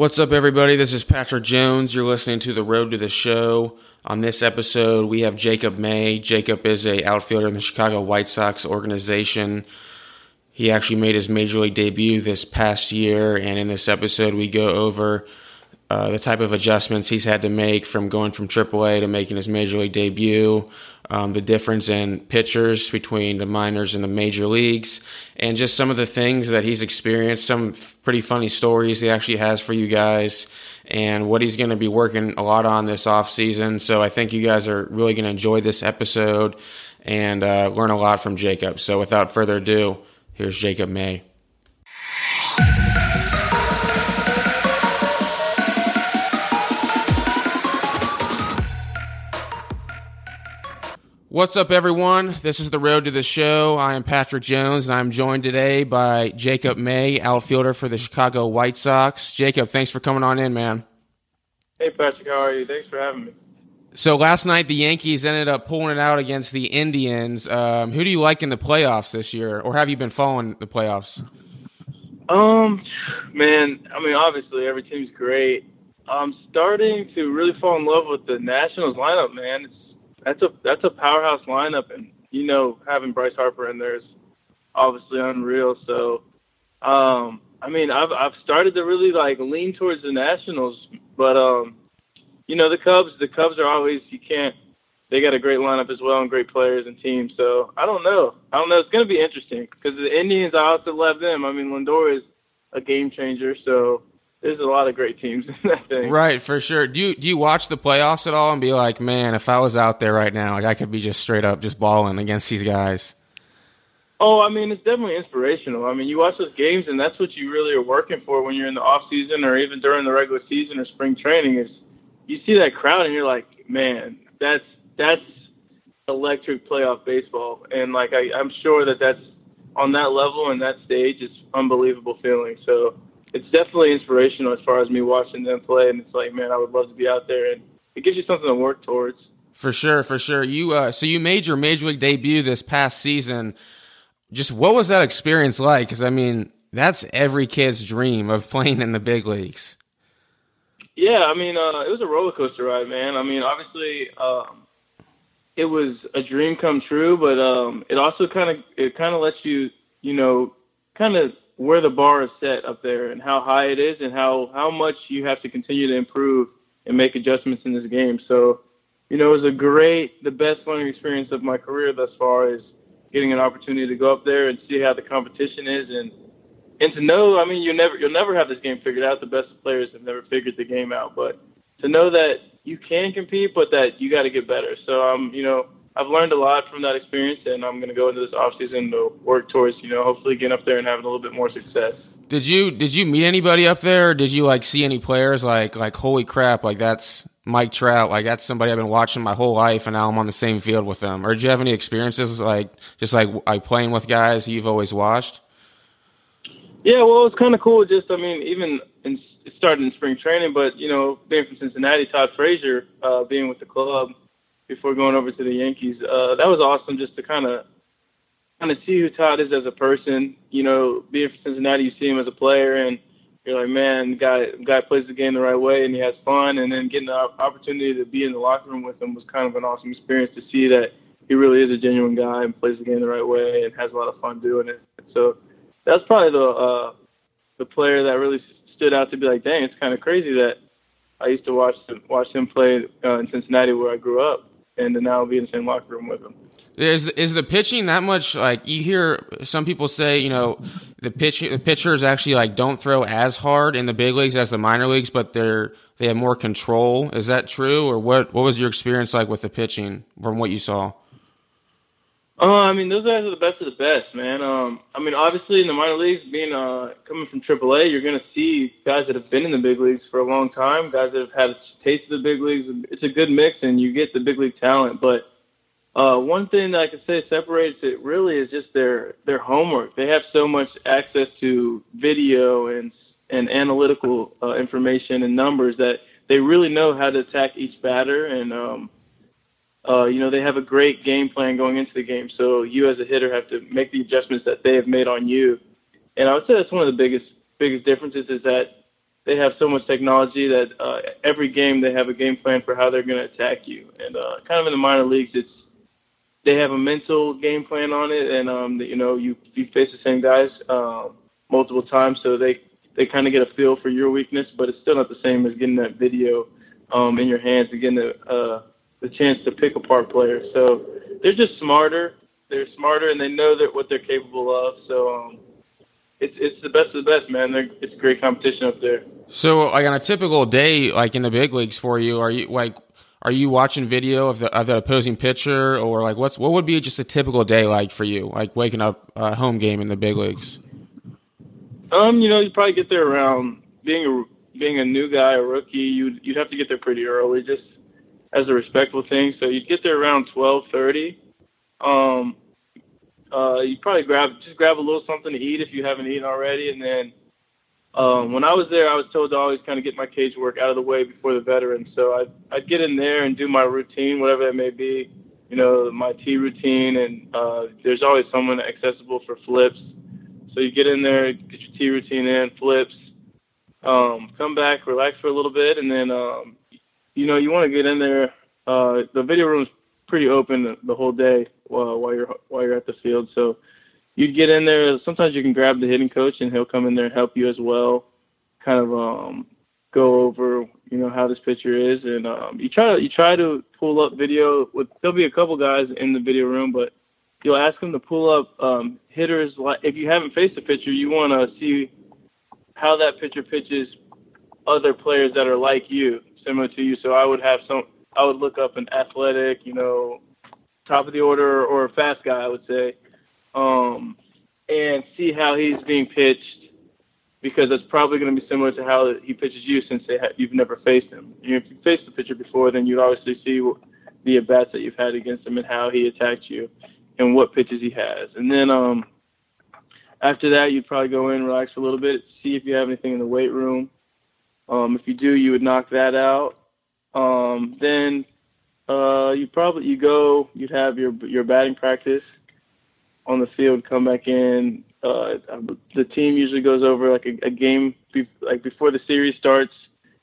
What's up, everybody? This is Patrick Jones. You're listening to The Road to the Show. On this episode, we have Jacob May. Jacob is a outfielder in the Chicago White Sox organization. He actually made his major league debut this past year, and in this episode, we go over uh, the type of adjustments he's had to make from going from AAA to making his major league debut, um, the difference in pitchers between the minors and the major leagues, and just some of the things that he's experienced, some pretty funny stories he actually has for you guys, and what he's going to be working a lot on this off season. So I think you guys are really going to enjoy this episode and uh, learn a lot from Jacob. So without further ado, here's Jacob May. What's up, everyone? This is the road to the show. I am Patrick Jones, and I'm joined today by Jacob May, outfielder for the Chicago White Sox. Jacob, thanks for coming on in, man. Hey, Patrick, how are you? Thanks for having me. So last night, the Yankees ended up pulling it out against the Indians. Um, who do you like in the playoffs this year, or have you been following the playoffs? Um, man, I mean, obviously every team's great. I'm starting to really fall in love with the Nationals lineup, man. It's that's a that's a powerhouse lineup, and you know having Bryce Harper in there is obviously unreal. So, um, I mean, I've I've started to really like lean towards the Nationals, but um, you know the Cubs. The Cubs are always you can't. They got a great lineup as well and great players and teams. So I don't know. I don't know. It's going to be interesting because the Indians. I also love them. I mean, Lindor is a game changer. So there's a lot of great teams in that thing. Right, for sure. Do you do you watch the playoffs at all and be like, man, if I was out there right now, like I could be just straight up just balling against these guys? Oh, I mean, it's definitely inspirational. I mean, you watch those games, and that's what you really are working for when you're in the off season or even during the regular season or spring training. Is you see that crowd, and you're like, man, that's that's electric playoff baseball, and like I, I'm sure that that's on that level and that stage, it's unbelievable feeling. So it's definitely inspirational as far as me watching them play, and it's like, man, I would love to be out there, and it gives you something to work towards. For sure, for sure. You uh, so you made your major league debut this past season. Just what was that experience like? Because I mean, that's every kid's dream of playing in the big leagues. Yeah, I mean, uh, it was a roller coaster ride, man. I mean, obviously, um, it was a dream come true, but um, it also kind of it kind of lets you, you know, kind of where the bar is set up there and how high it is and how, how much you have to continue to improve and make adjustments in this game. So, you know, it was a great, the best learning experience of my career thus far is getting an opportunity to go up there and see how the competition is and and to know, I mean, you never you'll never have this game figured out. The best players have never figured the game out, but to know that you can compete, but that you got to get better. So, um, you know, I've learned a lot from that experience, and I'm going to go into this off season to work towards, you know, hopefully getting up there and having a little bit more success. Did you did you meet anybody up there? did you like see any players like like holy crap, like that's Mike Trout, like that's somebody I've been watching my whole life, and now I'm on the same field with them? Or did you have any experiences like just like like playing with guys you've always watched? Yeah, well, it's kind of cool. Just I mean, even in, it started in spring training, but you know, being from Cincinnati, Todd Frazier, uh, being with the club before going over to the Yankees. Uh, that was awesome just to kind of kind of see who Todd is as a person. You know, being from Cincinnati, you see him as a player, and you're like, man, guy guy plays the game the right way, and he has fun. And then getting the opportunity to be in the locker room with him was kind of an awesome experience to see that he really is a genuine guy and plays the game the right way and has a lot of fun doing it. So that's probably the uh, the player that really stood out to be like, dang, it's kind of crazy that I used to watch watch him play uh, in Cincinnati where I grew up and to now be in the same locker room with them. Is is the pitching that much like you hear some people say you know the pitch the pitchers actually like don't throw as hard in the big leagues as the minor leagues but they're they have more control is that true or what what was your experience like with the pitching from what you saw? Uh, I mean, those guys are the best of the best, man. Um, I mean, obviously in the minor leagues, being uh, coming from AAA, you're going to see guys that have been in the big leagues for a long time, guys that have had a taste of the big leagues. It's a good mix, and you get the big league talent. But uh, one thing that I could say separates it really is just their their homework. They have so much access to video and and analytical uh, information and numbers that they really know how to attack each batter and um, uh, you know, they have a great game plan going into the game. So you as a hitter have to make the adjustments that they have made on you. And I would say that's one of the biggest biggest differences is that they have so much technology that uh, every game they have a game plan for how they're going to attack you. And uh, kind of in the minor leagues, it's they have a mental game plan on it, and um, you know you you face the same guys uh, multiple times, so they they kind of get a feel for your weakness, but it's still not the same as getting that video um, in your hands and getting the uh, the chance to pick apart players. So they're just smarter. They're smarter, and they know that what they're capable of. So um, it's it's the best of the best, man. They're, it's great competition up there. So, like on a typical day, like in the big leagues for you, are you like are you watching video of the of the opposing pitcher, or like what's what would be just a typical day like for you, like waking up a home game in the big leagues? Um, you know, you probably get there around being a being a new guy, a rookie. You'd you'd have to get there pretty early, just as a respectful thing. So you'd get there around twelve thirty. Um, uh, you probably grab just grab a little something to eat if you haven't eaten already, and then um, when I was there, I was told to always kind of get my cage work out of the way before the veterans. So I'd, I'd get in there and do my routine, whatever that may be. You know, my T routine, and uh, there's always someone accessible for flips. So you get in there, get your T routine in, flips, um, come back, relax for a little bit, and then um, you know you want to get in there. Uh, the video room's pretty open the, the whole day while, while you're while you're at the field. So you'd get in there. Sometimes you can grab the hitting coach and he'll come in there and help you as well. Kind of um, go over you know how this pitcher is, and um, you try to you try to pull up video. With there'll be a couple guys in the video room, but you'll ask them to pull up um, hitters. Like if you haven't faced a pitcher, you want to see how that pitcher pitches other players that are like you, similar to you. So I would have some. I would look up an athletic, you know, top of the order or a fast guy, I would say, um, and see how he's being pitched because it's probably going to be similar to how he pitches you since ha- you've never faced him. You know, if you faced the pitcher before, then you'd obviously see the at bats that you've had against him and how he attacks you and what pitches he has. And then um, after that, you'd probably go in, relax a little bit, see if you have anything in the weight room. Um, if you do, you would knock that out. Um, then uh, you probably you go, you'd have your your batting practice on the field, come back in. Uh, the team usually goes over like a, a game, be, like before the series starts.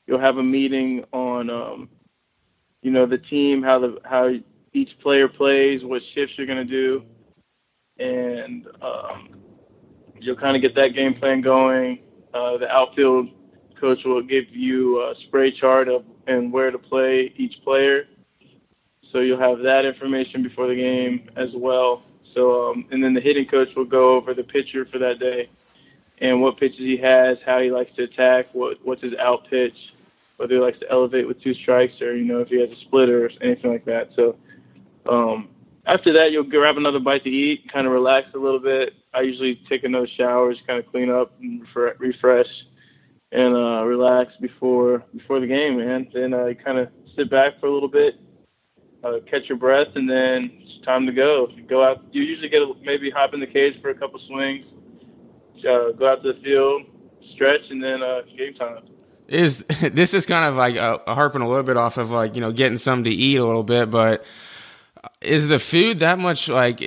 You'll have a meeting on, um, you know, the team, how the how each player plays, what shifts you're gonna do, and um, you'll kind of get that game plan going. Uh, the outfield coach will give you a spray chart of and where to play each player. So you'll have that information before the game as well. So um, and then the hitting coach will go over the pitcher for that day and what pitches he has, how he likes to attack, what what's his out pitch, whether he likes to elevate with two strikes or you know if he has a splitter or anything like that. So um, after that, you'll grab another bite to eat, kind of relax a little bit. I usually take another shower, just kind of clean up and refresh and uh, relax before before the game, man. Then uh, kind of sit back for a little bit, uh, catch your breath, and then it's time to go. You go out. You usually get a, maybe hop in the cage for a couple swings, uh, go out to the field, stretch, and then uh, game time. Is this is kind of like uh, harping a little bit off of like you know getting something to eat a little bit, but is the food that much like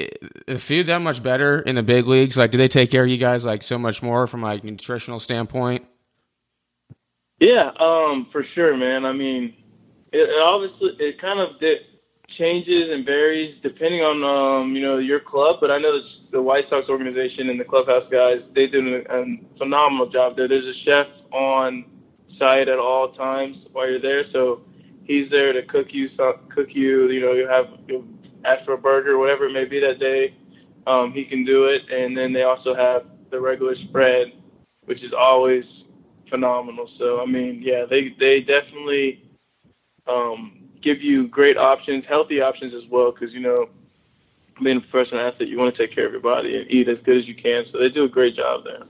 the food that much better in the big leagues? Like, do they take care of you guys like so much more from like nutritional standpoint? Yeah, um, for sure, man. I mean, it, it obviously it kind of di- changes and varies depending on um, you know your club, but I know the White Sox organization and the clubhouse guys they do a, a phenomenal job there. There's a chef on site at all times while you're there, so he's there to cook you cook you. You know, you have you ask for a burger, whatever it may be that day. Um, he can do it, and then they also have the regular spread, which is always phenomenal. So I mean, yeah, they they definitely um, give you great options, healthy options as well, because you know, being a professional athlete, you want to take care of your body and eat as good as you can. So they do a great job there.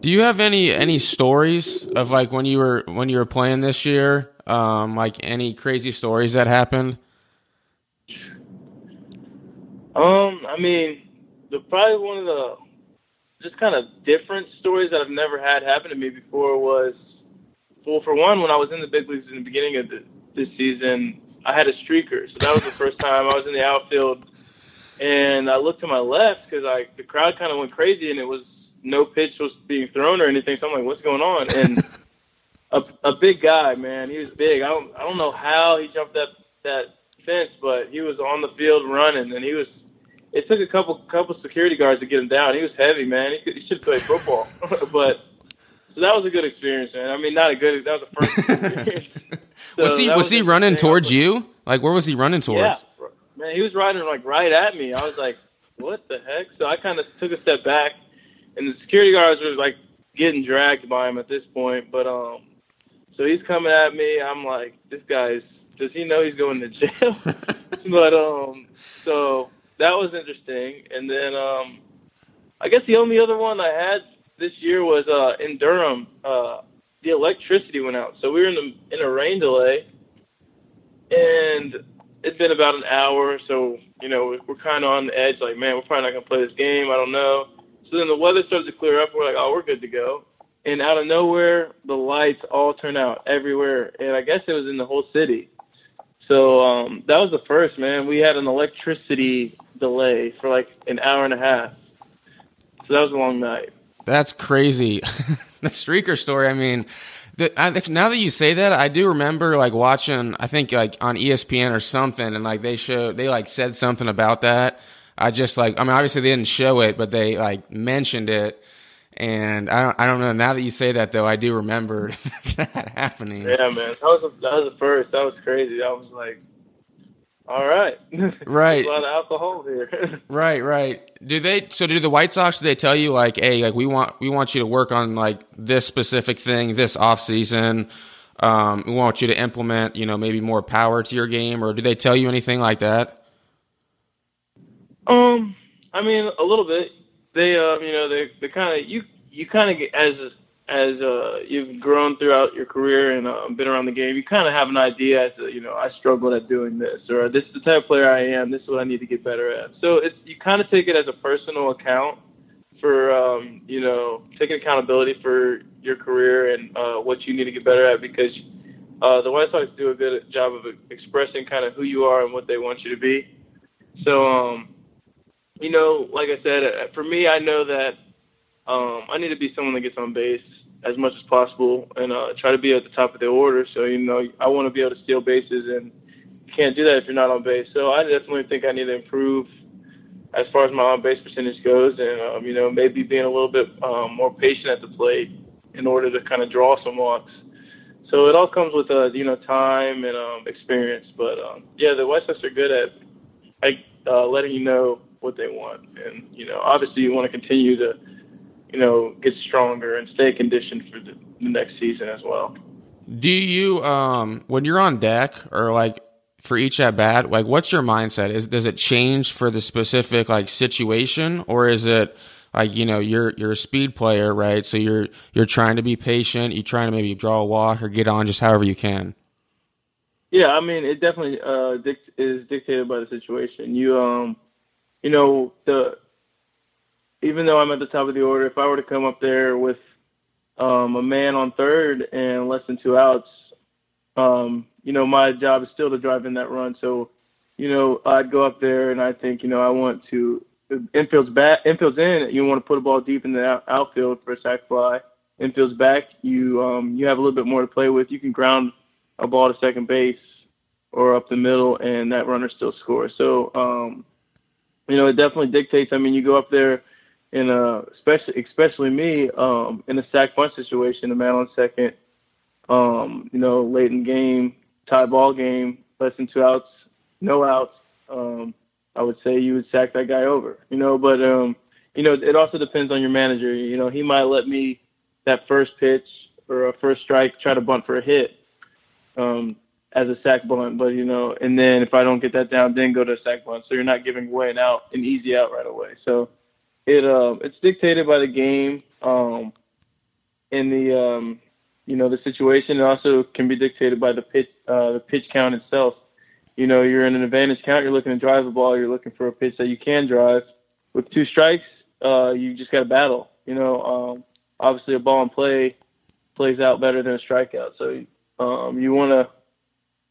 Do you have any any stories of like when you were when you were playing this year? Um, like any crazy stories that happened? Um, I mean, the probably one of the just kind of different stories that I've never had happen to me before was, well, for one, when I was in the big leagues in the beginning of the, this season, I had a streaker. So that was the first time I was in the outfield, and I looked to my left because I the crowd kind of went crazy, and it was no pitch was being thrown or anything. So I'm like, what's going on? And a a big guy, man. He was big. I don't I don't know how he jumped that that fence, but he was on the field running, and he was. It took a couple couple security guards to get him down. He was heavy, man. He, could, he should play football, but so that was a good experience, man. I mean, not a good. That was the first experience. so was he was, was he running towards you? Like, where was he running towards? Yeah, man, he was riding like right at me. I was like, what the heck? So I kind of took a step back, and the security guards were like getting dragged by him at this point. But um, so he's coming at me. I'm like, this guy's. Does he know he's going to jail? but um, so that was interesting. And then um, I guess the only other one I had this year was uh in Durham. Uh, the electricity went out, so we were in the in a rain delay, and it'd been about an hour. So you know we're kind of on the edge, like man, we're probably not gonna play this game. I don't know. So then the weather started to clear up. We're like, oh, we're good to go. And out of nowhere, the lights all turn out everywhere. And I guess it was in the whole city. So um, that was the first, man. We had an electricity delay for like an hour and a half. So that was a long night. That's crazy. the streaker story. I mean, the, I, now that you say that, I do remember like watching. I think like on ESPN or something, and like they showed they like said something about that. I just like, I mean, obviously they didn't show it, but they like mentioned it. And I don't, I don't know. Now that you say that, though, I do remember that happening. Yeah, man, that was a, that was the first. That was crazy. I was like, all right, right. a lot of alcohol here. right, right. Do they? So do the White Sox? Do they tell you like, hey, like we want we want you to work on like this specific thing this off season? Um, we want you to implement, you know, maybe more power to your game, or do they tell you anything like that? Um, I mean, a little bit. They, um, you know, they, they kind of you, you kind of as as uh, you've grown throughout your career and uh, been around the game, you kind of have an idea as to, you know, I struggled at doing this, or this is the type of player I am. This is what I need to get better at. So it's you kind of take it as a personal account for, um, you know, taking accountability for your career and uh, what you need to get better at because uh, the White Sox do a good job of expressing kind of who you are and what they want you to be. So, um, you know, like I said, uh, for me, I know that um, I need to be someone that gets on base as much as possible and uh, try to be at the top of the order. So, you know, I want to be able to steal bases, and you can't do that if you're not on base. So, I definitely think I need to improve as far as my on base percentage goes, and um, you know, maybe being a little bit um, more patient at the plate in order to kind of draw some walks. So it all comes with uh, you know time and um, experience. But um, yeah, the White Sox are good at uh, letting you know what they want. And, you know, obviously you want to continue to, you know, get stronger and stay conditioned for the, the next season as well. Do you, um, when you're on deck or like for each at bat, like what's your mindset? Is, does it change for the specific like situation or is it, like you know you're you're a speed player right so you're you're trying to be patient you're trying to maybe draw a walk or get on just however you can yeah i mean it definitely uh is dictated by the situation you um you know, the even though I'm at the top of the order, if I were to come up there with um, a man on third and less than two outs, um, you know, my job is still to drive in that run. So, you know, I'd go up there and I think, you know, I want to infield's back, infield's in. You want to put a ball deep in the outfield for a sac fly. Infield's back. You um, you have a little bit more to play with. You can ground a ball to second base or up the middle, and that runner still scores. So, um, you know, it definitely dictates. I mean, you go up there in a, especially, especially me, um, in a sac bunt situation, a man on second, um, you know, late in game, tie ball game, less than two outs, no outs. Um, I would say you would sack that guy over, you know, but, um, you know, it also depends on your manager. You know, he might let me that first pitch or a first strike try to bunt for a hit. Um, as a sac bunt, but you know, and then if I don't get that down, then go to a sac bunt. So you're not giving away an out, an easy out right away. So it uh, it's dictated by the game, um, and the um, you know the situation. It also can be dictated by the pitch, uh, the pitch count itself. You know, you're in an advantage count. You're looking to drive the ball. You're looking for a pitch that you can drive. With two strikes, uh, you just got to battle. You know, um, obviously a ball in play plays out better than a strikeout. So um, you want to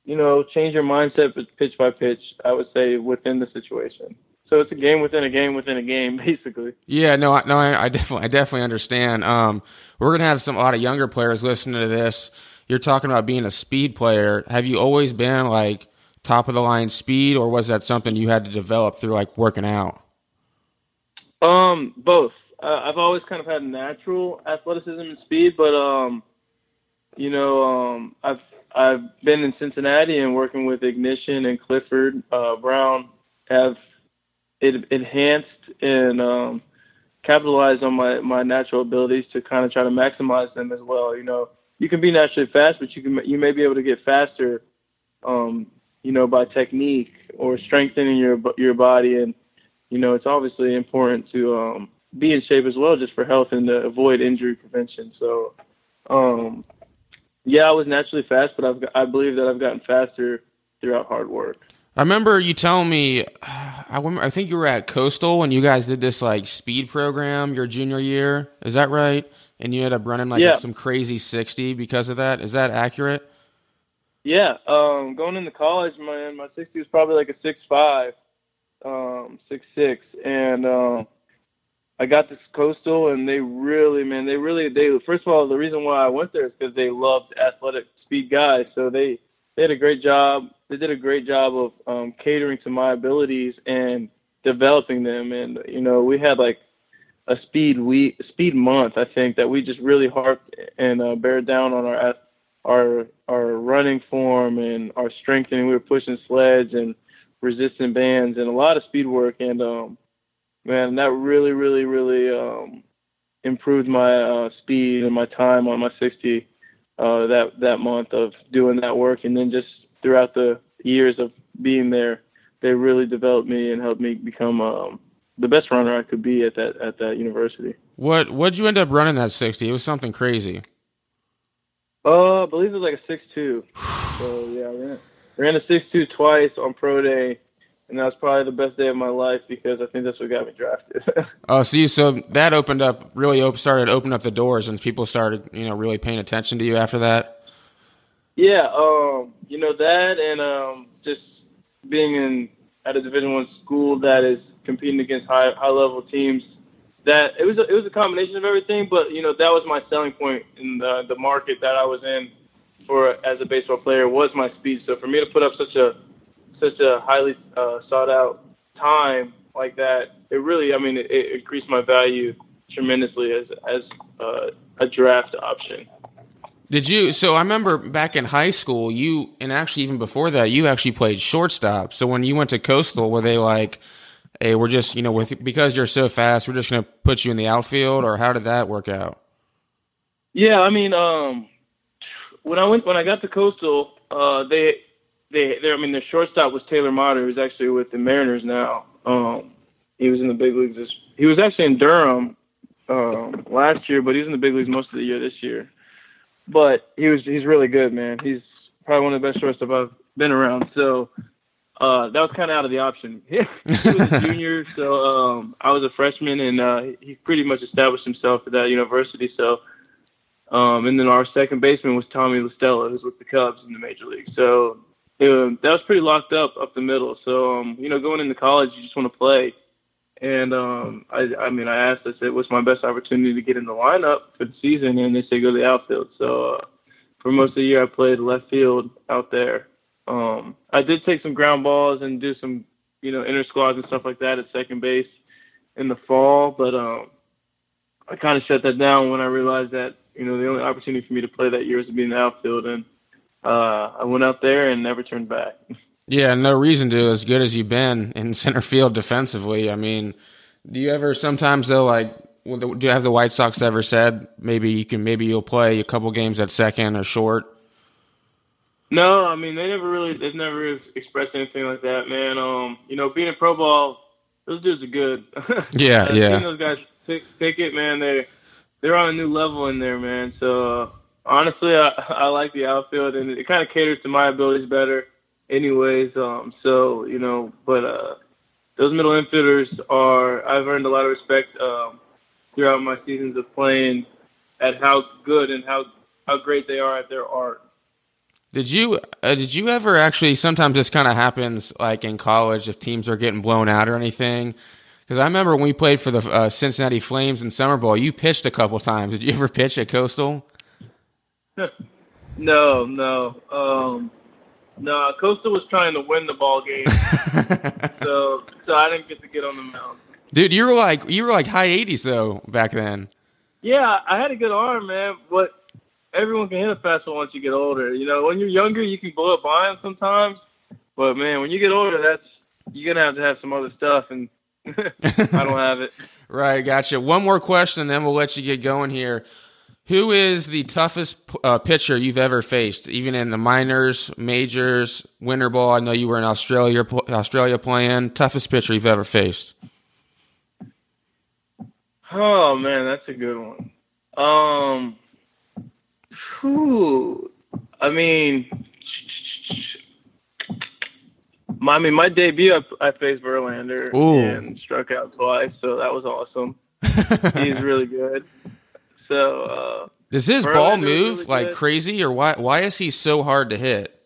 you know, change your mindset pitch by pitch, I would say, within the situation. So it's a game within a game within a game, basically. Yeah, no, no, I, I definitely, I definitely understand. Um, we're gonna have some a lot of younger players listening to this. you're talking about being a speed player. Have you always been like top of the line speed, or was that something you had to develop through like working out? Um, both. Uh, I've always kind of had natural athleticism and speed, but um, you know, um, I've I've been in Cincinnati and working with Ignition and Clifford uh, Brown have it enhanced and um, capitalized on my my natural abilities to kind of try to maximize them as well. You know, you can be naturally fast, but you can you may be able to get faster, um, you know, by technique or strengthening your your body, and you know, it's obviously important to um, be in shape as well, just for health and to avoid injury prevention. So, um, yeah, I was naturally fast, but I've I believe that I've gotten faster throughout hard work. I remember you telling me, I remember, I think you were at Coastal when you guys did this like speed program your junior year. Is that right? And you ended up running like Yeah. some crazy sixty because of that. Is that accurate? Yeah, um, going into college, my my sixty was probably like a six five, um, six six, and um, I got this coastal, and they really, man, they really, they first of all, the reason why I went there is because they loved athletic speed guys, so they they had a great job. They did a great job of um, catering to my abilities and developing them, and you know, we had like a speed week, speed month, I think, that we just really harped and uh, bared down on our our our running form and our strengthening. We were pushing sleds and resistant bands and a lot of speed work. And um, man, that really, really, really um, improved my uh, speed and my time on my 60 uh, that that month of doing that work. And then just throughout the years of being there, they really developed me and helped me become um, the best runner I could be at that at that university. What what'd you end up running that sixty? It was something crazy. Uh, I believe it was like a six two. So yeah, I ran, ran a six two twice on pro day, and that was probably the best day of my life because I think that's what got me drafted. Oh, so you so that opened up really op- started opening up the doors and people started you know really paying attention to you after that. yeah, um, you know that, and um, just being in at a Division One school that is competing against high high level teams. That it was a, it was a combination of everything, but you know that was my selling point in the the market that I was in for as a baseball player was my speed. So for me to put up such a such a highly uh, sought out time like that, it really, I mean, it, it increased my value tremendously as as uh, a draft option. Did you? So I remember back in high school, you and actually even before that, you actually played shortstop. So when you went to Coastal, were they like, "Hey, we're just you know with because you're so fast, we're just going to put you in the outfield," or how did that work out? Yeah, I mean, um, when I went when I got to Coastal, uh, they they they I mean their shortstop was Taylor Motter, who's actually with the Mariners now. Um, he was in the big leagues. This, he was actually in Durham um, last year, but he's in the big leagues most of the year this year. But he was he's really good, man. He's probably one of the best shortstop I've been around. So uh, that was kind of out of the option. he was a junior, so um, I was a freshman, and uh, he pretty much established himself at that university. So. Um, and then our second baseman was Tommy La Stella, who's with the Cubs in the major league. So um, that was pretty locked up up the middle. So um, you know, going into college, you just want to play. And um, I, I mean, I asked, I said, "What's my best opportunity to get in the lineup for the season?" And they said, "Go to the outfield." So uh, for most of the year, I played left field out there. Um, I did take some ground balls and do some, you know, inner squads and stuff like that at second base in the fall, but um, I kind of shut that down when I realized that you know the only opportunity for me to play that year was to be in the outfield, and uh, I went out there and never turned back. Yeah, no reason to. As good as you've been in center field defensively, I mean, do you ever sometimes though like? Do you have the White Sox ever said maybe you can maybe you'll play a couple games at second or short? No, I mean they never really they've never expressed anything like that, man. Um, you know, being a pro ball, those dudes are good. Yeah, yeah. those guys take, pick it, man. They they're on a new level in there, man. So uh, honestly, I I like the outfield, and it kind of caters to my abilities better, anyways. Um, so you know, but uh, those middle infielders are I've earned a lot of respect um, throughout my seasons of playing at how good and how how great they are at their art. Did you uh, did you ever actually? Sometimes this kind of happens, like in college, if teams are getting blown out or anything. Because I remember when we played for the uh, Cincinnati Flames in summer ball, you pitched a couple times. Did you ever pitch at Coastal? No, no, um, no. Coastal was trying to win the ball game, so so I didn't get to get on the mound. Dude, you were like you were like high 80s though back then. Yeah, I had a good arm, man. But everyone can hit a fastball once you get older. You know, when you're younger, you can blow up by them sometimes. But man, when you get older, that's you're gonna have to have some other stuff, and I don't have it. Right, gotcha. One more question, and then we'll let you get going here. Who is the toughest uh, pitcher you've ever faced, even in the minors, majors, winter ball? I know you were in Australia, Australia playing. Toughest pitcher you've ever faced? Oh man, that's a good one. Um, whew, I mean, my, I mean, my debut, I, I faced Verlander Ooh. and struck out twice, so that was awesome. He's really good. So, uh, Does his ball move really like good. crazy, or why? Why is he so hard to hit?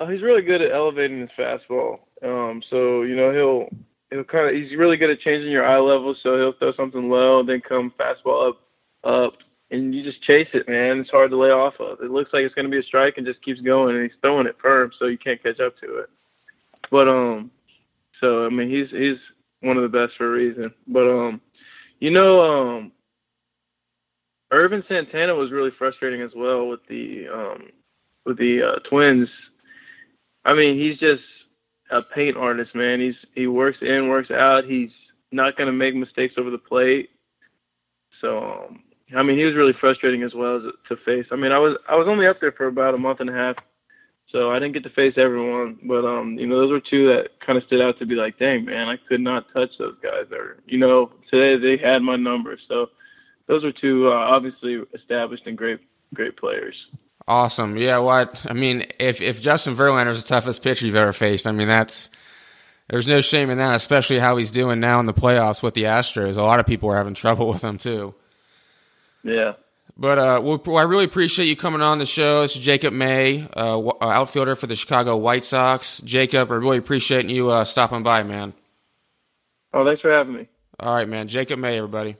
Oh, he's really good at elevating his fastball. Um, so you know he'll he'll kind of he's really good at changing your eye level. So he'll throw something low, then come fastball up, up, and you just chase it, man. It's hard to lay off of. It looks like it's going to be a strike and just keeps going, and he's throwing it firm, so you can't catch up to it. But um, so I mean he's he's one of the best for a reason. But um, you know um, Ervin Santana was really frustrating as well with the um with the uh, Twins. I mean, he's just a paint artist, man. He's he works in, works out. He's not going to make mistakes over the plate. So, um, I mean, he was really frustrating as well as to face. I mean, I was I was only up there for about a month and a half, so I didn't get to face everyone. But um, you know, those were two that kind of stood out to be like, dang, man, I could not touch those guys. Or you know, today they had my number. So, those are two uh, obviously established and great great players. Awesome. Yeah. What? I mean, if if Justin Verlander is the toughest pitcher you've ever faced, I mean that's there's no shame in that, especially how he's doing now in the playoffs with the Astros. A lot of people are having trouble with him too. Yeah. But uh, well, I really appreciate you coming on the show. This is Jacob May, uh, uh, outfielder for the Chicago White Sox. Jacob, I really appreciate you uh, stopping by, man. Oh, thanks for having me. All right, man. Jacob May, everybody.